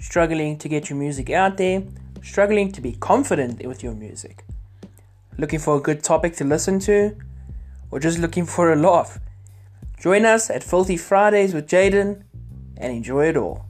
struggling to get your music out there, struggling to be confident with your music, looking for a good topic to listen to, or just looking for a laugh. Join us at Filthy Fridays with Jaden and enjoy it all.